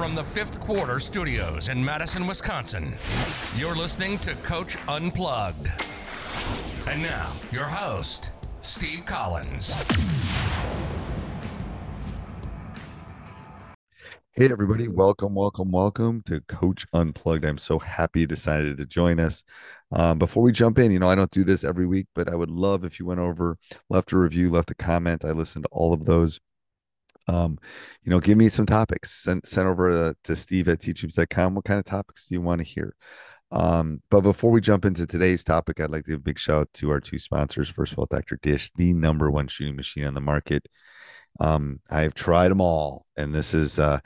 From the fifth quarter studios in Madison, Wisconsin, you're listening to Coach Unplugged. And now, your host, Steve Collins. Hey, everybody. Welcome, welcome, welcome to Coach Unplugged. I'm so happy you decided to join us. Um, before we jump in, you know, I don't do this every week, but I would love if you went over, left a review, left a comment. I listen to all of those um, you know, give me some topics. Send send over to, to Steve at teachhoops.com. What kind of topics do you want to hear? Um, but before we jump into today's topic, I'd like to give a big shout out to our two sponsors. First of all, Dr. Dish, the number one shooting machine on the market. Um, I've tried them all, and this is uh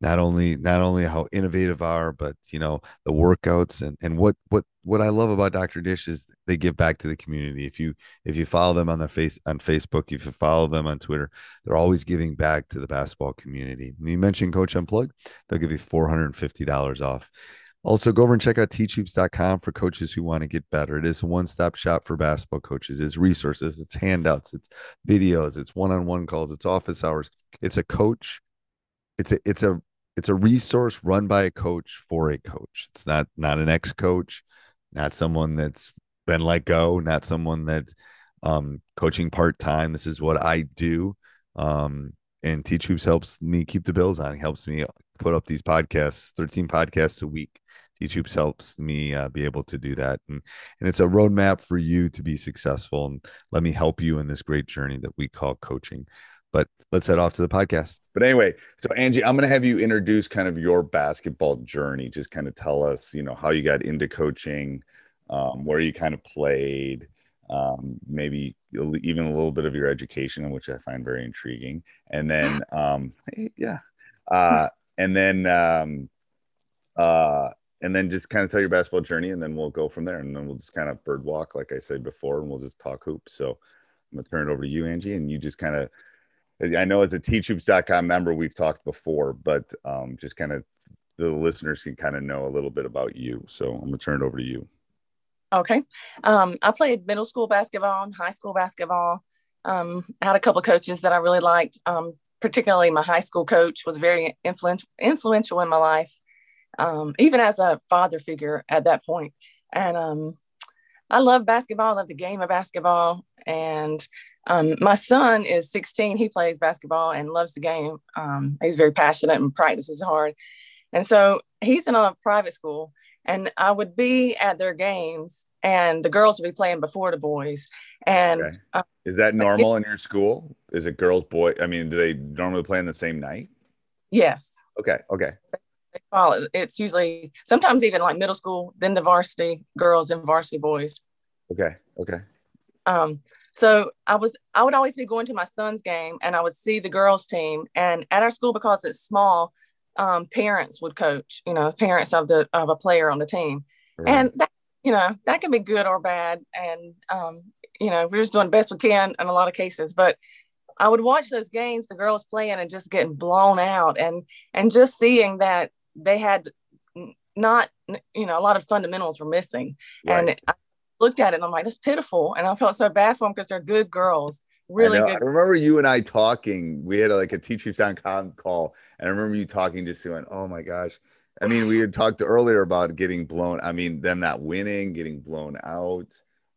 not only not only how innovative are but you know the workouts and and what what what i love about dr dish is they give back to the community if you if you follow them on the face on facebook if you follow them on twitter they're always giving back to the basketball community and you mentioned coach unplugged they'll give you $450 off also, go over and check out teachhoops.com for coaches who want to get better. It is a one stop shop for basketball coaches. It's resources, it's handouts, it's videos, it's one on one calls, it's office hours. It's a coach it's a it's a it's a resource run by a coach for a coach. It's not not an ex coach, not someone that's been let go, not someone that's um, coaching part time. This is what I do. Um, and Teach Hoops helps me keep the bills on. He helps me put up these podcasts, 13 podcasts a week. Teach Hoops helps me uh, be able to do that. And, and it's a roadmap for you to be successful. And let me help you in this great journey that we call coaching. But let's head off to the podcast. But anyway, so Angie, I'm going to have you introduce kind of your basketball journey. Just kind of tell us, you know, how you got into coaching, um, where you kind of played, um, maybe even a little bit of your education, which I find very intriguing. And then, um, yeah, uh, and then, um, uh, and then just kind of tell your basketball journey, and then we'll go from there. And then we'll just kind of bird walk, like I said before, and we'll just talk hoops. So I'm gonna turn it over to you, Angie, and you just kind of I know as a teachhoops.com member, we've talked before, but um, just kind of the listeners can kind of know a little bit about you. So I'm gonna turn it over to you. Okay. Um, I played middle school basketball and high school basketball. Um, I had a couple of coaches that I really liked. Um, particularly my high school coach was very influential influential in my life, um, even as a father figure at that point. And um, I love basketball. I love the game of basketball. And um, my son is 16. He plays basketball and loves the game. Um, he's very passionate and practices hard. And so he's in a private school, and I would be at their games, and the girls would be playing before the boys. And okay. uh, is that normal it, in your school? Is it girls, boy? I mean, do they normally play on the same night? Yes. Okay. Okay. It's usually sometimes even like middle school, then the varsity girls and varsity boys. Okay. Okay. Um, so I was I would always be going to my son's game and I would see the girls team and at our school because it's small, um, parents would coach, you know, parents of the of a player on the team. Right. And that you know, that can be good or bad. And um, you know, we're just doing the best we can in a lot of cases. But I would watch those games, the girls playing and just getting blown out, and and just seeing that they had not, you know, a lot of fundamentals were missing, right. and looked at it and I'm like, it's pitiful, and I felt so bad for them because they're good girls, really I good. I remember you and I talking. We had a, like a teachers on call, and I remember you talking, just going, "Oh my gosh." I mean, we had talked earlier about getting blown. I mean, them not winning, getting blown out.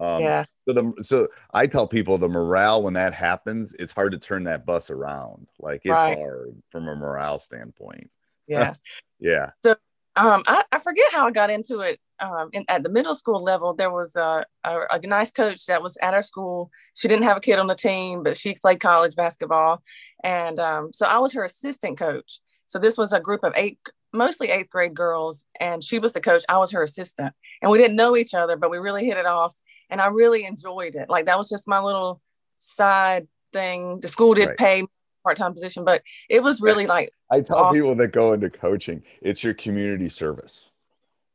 Um, yeah. So the so I tell people the morale when that happens, it's hard to turn that bus around. Like it's right. hard from a morale standpoint. Yeah. yeah. So um, I, I forget how I got into it. Um, in, at the middle school level, there was a, a, a nice coach that was at our school. She didn't have a kid on the team, but she played college basketball, and um, so I was her assistant coach. So this was a group of eight, mostly eighth grade girls, and she was the coach. I was her assistant, and we didn't know each other, but we really hit it off and I really enjoyed it. Like that was just my little side thing. The school did right. pay part-time position, but it was really like I tell awesome. people that go into coaching, it's your community service.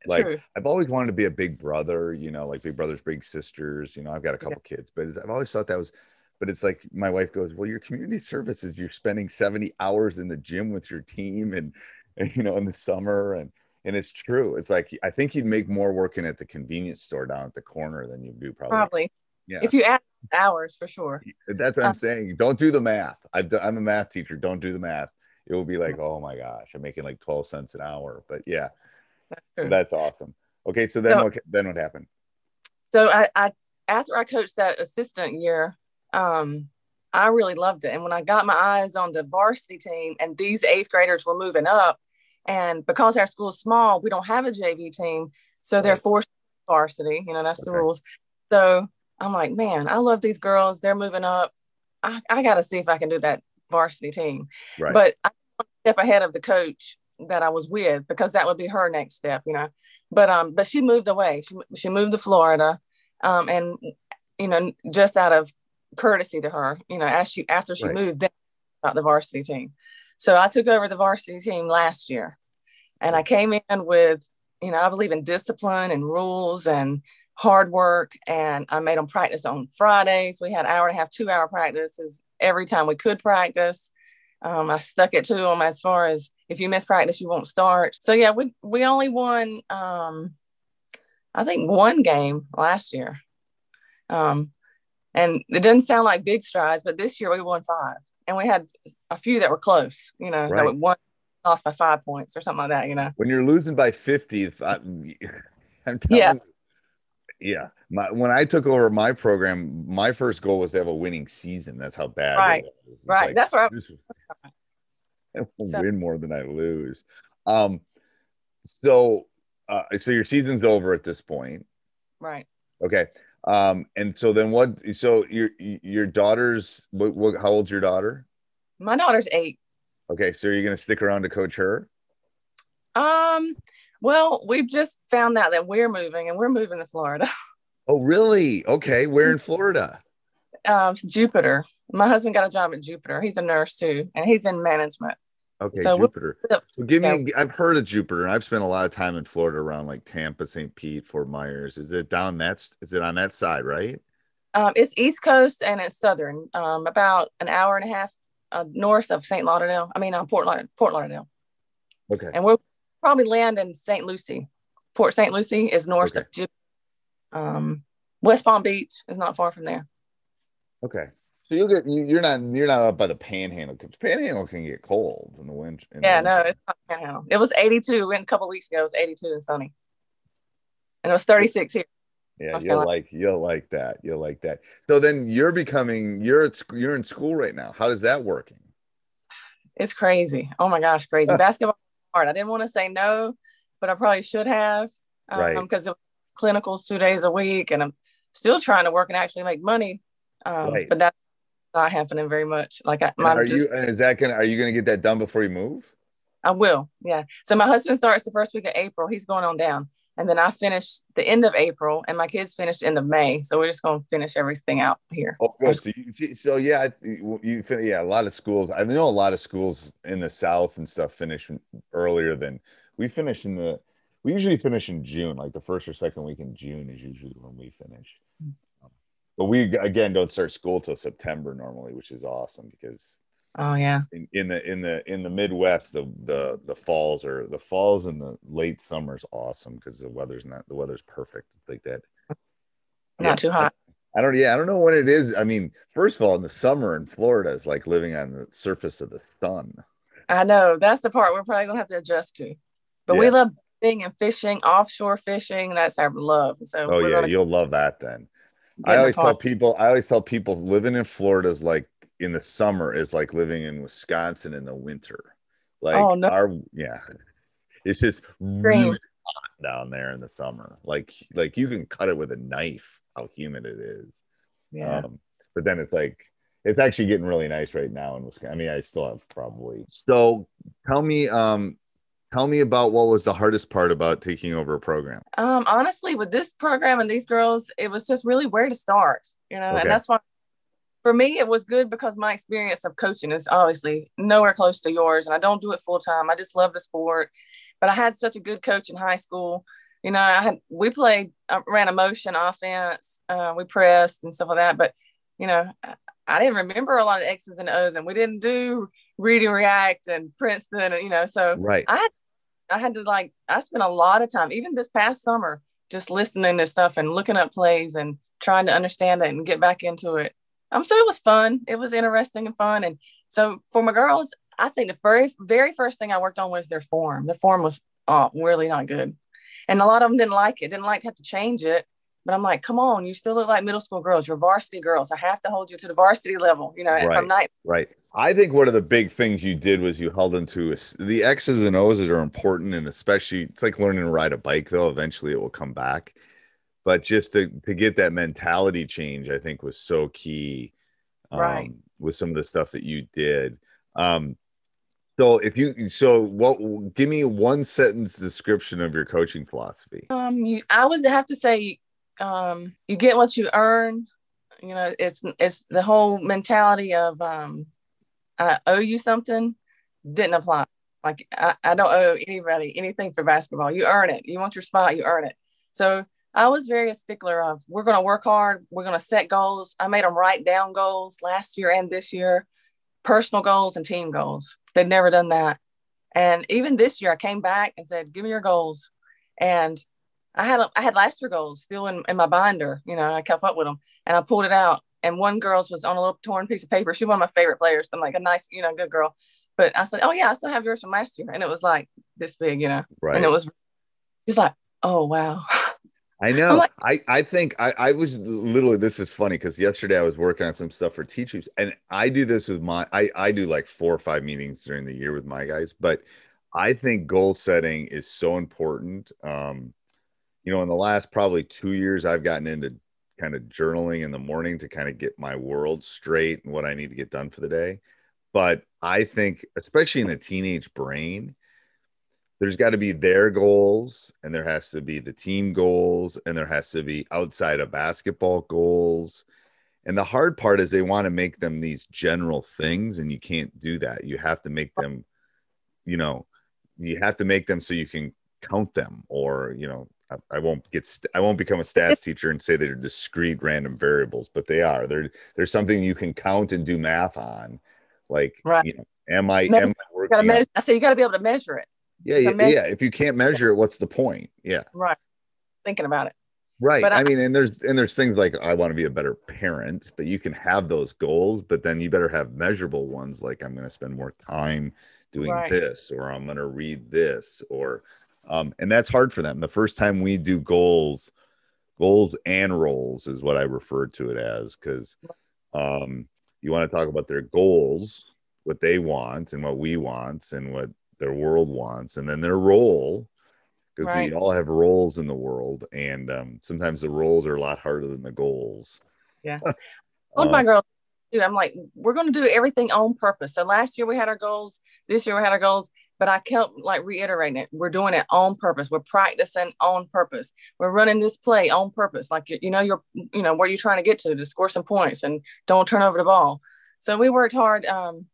Like True. I've always wanted to be a big brother, you know, like big brothers, big sisters. You know, I've got a couple yeah. kids, but I've always thought that was. But it's like my wife goes, "Well, your community service is you're spending 70 hours in the gym with your team, and, and you know, in the summer, and and it's true. It's like I think you'd make more working at the convenience store down at the corner than you do probably. Probably. Yeah. If you add hours for sure. That's what I'm uh, saying. Don't do the math. i am a math teacher. Don't do the math. It will be like, oh my gosh, I'm making like 12 cents an hour. But yeah, that's, that's awesome. Okay, so then so, what? Then what happened? So I, I after I coached that assistant year, um, I really loved it. And when I got my eyes on the varsity team and these eighth graders were moving up, and because our school is small, we don't have a JV team. So right. they're forced varsity, you know, that's okay. the rules. So I'm like, man, I love these girls. They're moving up. I, I got to see if I can do that varsity team. Right. But I step ahead of the coach that I was with because that would be her next step, you know. But um, but she moved away. She she moved to Florida, um, and you know, just out of courtesy to her, you know, as she after she right. moved, then about the varsity team. So I took over the varsity team last year and I came in with, you know, I believe in discipline and rules and hard work. And I made them practice on Fridays. We had hour and a half, two hour practices every time we could practice. Um, I stuck it to them as far as if you miss practice, you won't start. So yeah, we we only won um, I think one game last year. Um, and it doesn't sound like big strides, but this year we won five and we had a few that were close, you know, right. one lost by five points or something like that, you know. When you're losing by 50, I, am yeah. Yeah. My, when I took over my program, my first goal was to have a winning season. That's how bad right. Right. Like, That's right. I so. win more than I lose. Um, so, uh, so your season's over at this point. Right. Okay. Um, and so then what? So your your daughter's what, what? How old's your daughter? My daughter's eight. Okay, so you're you going to stick around to coach her? Um. Well, we've just found out that we're moving, and we're moving to Florida. Oh, really? Okay, where in Florida? Um, Jupiter. My husband got a job at Jupiter. He's a nurse too, and he's in management. Okay, so Jupiter. So give me. Yeah. I've heard of Jupiter, and I've spent a lot of time in Florida around like Tampa, St. Pete, Fort Myers. Is it down that? Is it on that side, right? Um, it's East Coast and it's Southern. Um, about an hour and a half uh, north of St. Lauderdale. I mean, uh, Fort Lauderdale. Fort Lauderdale. Okay. And we'll probably land in St. Lucie. Port St. Lucie is north okay. of Jupiter. Um, West Palm Beach is not far from there. Okay. So you'll get you, are not you're not up by the panhandle because panhandle can get cold in the winter. yeah, no, it's not panhandle. It was 82 went a couple weeks ago. It was 82 and sunny, and it was 36 here. Yeah, you'll like you'll like that. You'll like that. So then you're becoming you're at you're in school right now. How does that working? It's crazy. Oh my gosh, crazy. Basketball hard. I didn't want to say no, but I probably should have. Um, right. because it was clinicals two days a week and I'm still trying to work and actually make money. Um, right. but that's not happening very much. Like I, are just, you? Is that gonna? Are you gonna get that done before you move? I will. Yeah. So my husband starts the first week of April. He's going on down, and then I finish the end of April, and my kids finish end of May. So we're just gonna finish everything out here. Oh, good. So, you, so yeah, you, you yeah. A lot of schools. I know a lot of schools in the South and stuff finish earlier than we finish in the. We usually finish in June, like the first or second week in June is usually when we finish. Mm. but we again don't start school till September normally, which is awesome because Oh yeah. in, in the in the in the Midwest, the the the falls are the falls and the late summer's awesome because the weather's not the weather's perfect like that. Not Yeah. too hot. I don't yeah, I don't know what it is. I mean, first of all, in the summer in Florida is like living on the surface of the sun. I know that's the part we're probably gonna have to adjust to. But we love fishing and fishing, offshore fishing. That's our love. So Oh yeah, gonna you'll love that then. I the always tell people, I always tell people living in Florida is like in the summer is like living in Wisconsin in the winter. Like Oh, no. our yeah, it's just really hot down there in the summer. Like like you can cut it with a knife. How humid it is. Yeah. Um, but then it's like it's actually getting really nice right now in Wisconsin. I mean, I still have probably. So tell me, um, tell me about what was the hardest part about taking over a program. Um, honestly, with this program and these girls, it was just really where to start, you know, Okay. and that's why for me it was good because my experience of coaching is obviously nowhere close to yours, and I don't do it full time. I just love the sport, but I had such a good coach in high school. You know, I had we played, uh, ran a motion offense, uh, we pressed and stuff like that, but you know, I, I didn't remember a lot of X's and O's, and we didn't do read and react and Princeton, and you know, so Right. I had I had to like I spent a lot of time, even this past summer, just listening to stuff and looking up plays and trying to understand it and get back into it. Um, so it was fun. It was interesting and fun. And so for my girls, I think the very very first thing I worked on was their form. The form was oh, really not good, and a lot of them didn't like it. Didn't like to have to change it. But I'm like, come on, you still look like middle school girls. You're varsity girls. I have to hold you to the varsity level. You know, Right. from night. Right. I think one of the big things you did was you held into the X's and O's are important, and especially it's like learning to ride a bike. Though eventually it will come back, but just to to get that mentality change, I think was so key. Um, Right. With some of the stuff that you did. Um, so if you so what? Give me one sentence description of your coaching philosophy. Um, you, I would have to say, um, you get what you earn. You know, it's it's the whole mentality of um, I owe you something didn't apply. Like I, I don't owe anybody anything for basketball. You earn it. You want your spot, you earn it. So I was very a stickler of we're going to work hard. We're going to set goals. I made them write down goals last year and this year, personal goals and team goals. They'd never done that. And even this year, I came back and said, "Give me your goals." And I had I had last year goals still in, in my binder. You know, I kept up with them, and I pulled it out. And one girl's was on a little torn piece of paper. She's one of my favorite players. I'm like a nice, you know, good girl. But I said, "Oh yeah, I still have yours from last year," and it was like this big, you know, Right. and it was just like, "Oh wow." I know. like- I, I think I, I was literally this is funny because yesterday I was working on some stuff for teachers and I do this with my I, I do like four or five meetings during the year with my guys, but I think goal setting is so important. Um, you know, in the last probably two years, I've gotten into kind of journaling in the morning to kind of get my world straight and what I need to get done for the day. But I think, especially in a teenage brain, there's got to be their goals and there has to be the team goals and there has to be outside of basketball goals and the hard part is they want to make them these general things and you can't do that you have to make them you know you have to make them so you can count them or you know I, I won't get st- I won't become a stats teacher and say they're discrete random variables but they are they're there's something you can count and do math on like Right. you know am I am I working measure. I said you got to be able to measure it. Yeah, yeah, measure. yeah. If you can't measure it, what's the point? Yeah, Right. Thinking about it. right. But I, I- mean, and there's and there's things like I want to be a better parent, but you can have those goals, but then you better have measurable ones, like I'm going to spend more time doing Right. this, or I'm going to read this, or um, and that's hard for them. The first time we do goals, goals and roles is what I refer to it as, because um, you want to talk about their goals, what they want, and what we want, and what their world wants, and then their role, because Right. we all have roles in the world, and um, sometimes the roles are a lot harder than the goals. Yeah. One of my Um, girls, too, I'm like, we're going to do everything on purpose. So last year we had our goals. This year we had our goals, but I kept like reiterating it. We're doing it on purpose. We're practicing on purpose. We're running this play on purpose. Like, you, you know, you're, you know, where you're trying to get to to score some points and don't turn over the ball. So we worked hard. Um,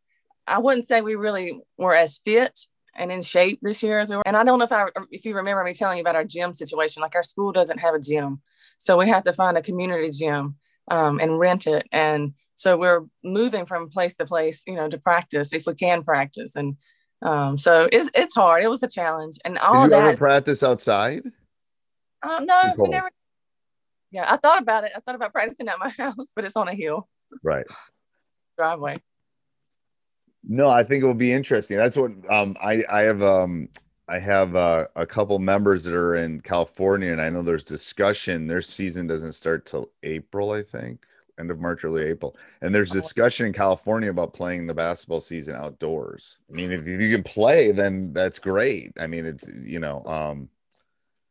I wouldn't say we really were as fit and in shape this year as we were. And I don't know if I, if you remember me telling you about our gym situation, like our school doesn't have a gym. So we have to find a community gym um, and rent it. And so we're moving from place to place, you know, to practice if we can practice. And um, so it's it's hard. It was a challenge, and all Did you that. ever practice outside? Um, no, we never. Yeah, I thought about it. I thought about practicing at my house, but it's on a hill Right. driveway. No, I think it will be interesting. That's what um I I have um I have uh, a couple members that are in California, and I know there's discussion. Their season doesn't start till April, I think, end of March, early April. And there's discussion in California about playing the basketball season outdoors. I mean, if you can play, then that's great. I mean, it's you know, um,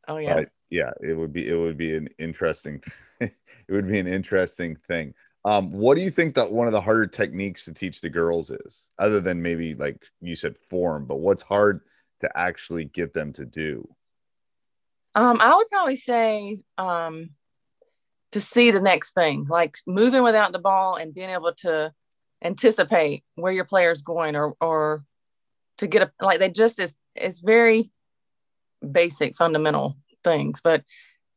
Oh yeah. yeah, it would be it would be an interesting it would be an interesting thing. Um, what do you think that one of the harder techniques to teach the girls is, other than maybe like you said form, but what's hard to actually get them to do? Um, I would probably say um, to see the next thing, like moving without the ball and being able to anticipate where your player's going, or or to get a like they just is it's very basic fundamental things. But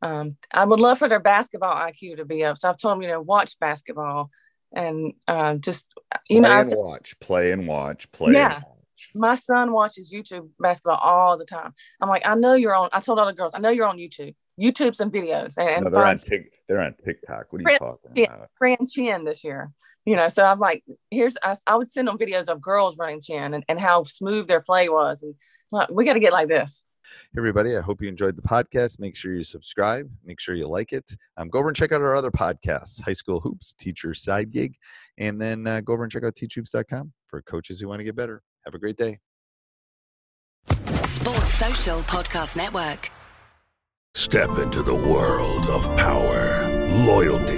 um, I would love for their basketball IQ to be up. So I've told them, you know, watch basketball and uh, just you know, play I and was- watch, play and watch, play. Yeah. And watch. my son watches YouTube basketball all the time. I'm like, I know you're on. I told all the girls, I know you're on YouTube. YouTube some videos and, and No, they're on Tik, they're on TikTok. What are you talking yeah. about? Fran Chin this year. You know, so I'm like, here's I, I would send them videos of girls running chin and, and how smooth their play was, and like, we got to get like this. Hey everybody, I hope you enjoyed the podcast. Make sure you subscribe. Make sure you like it. Um, go over and check out our other podcasts, High School Hoops, Teacher Side Gig, and then uh, go over and check out teachhoops.com for coaches who want to get better. Have a great day. Sports Social Podcast Network. Step into the world of power, loyalty,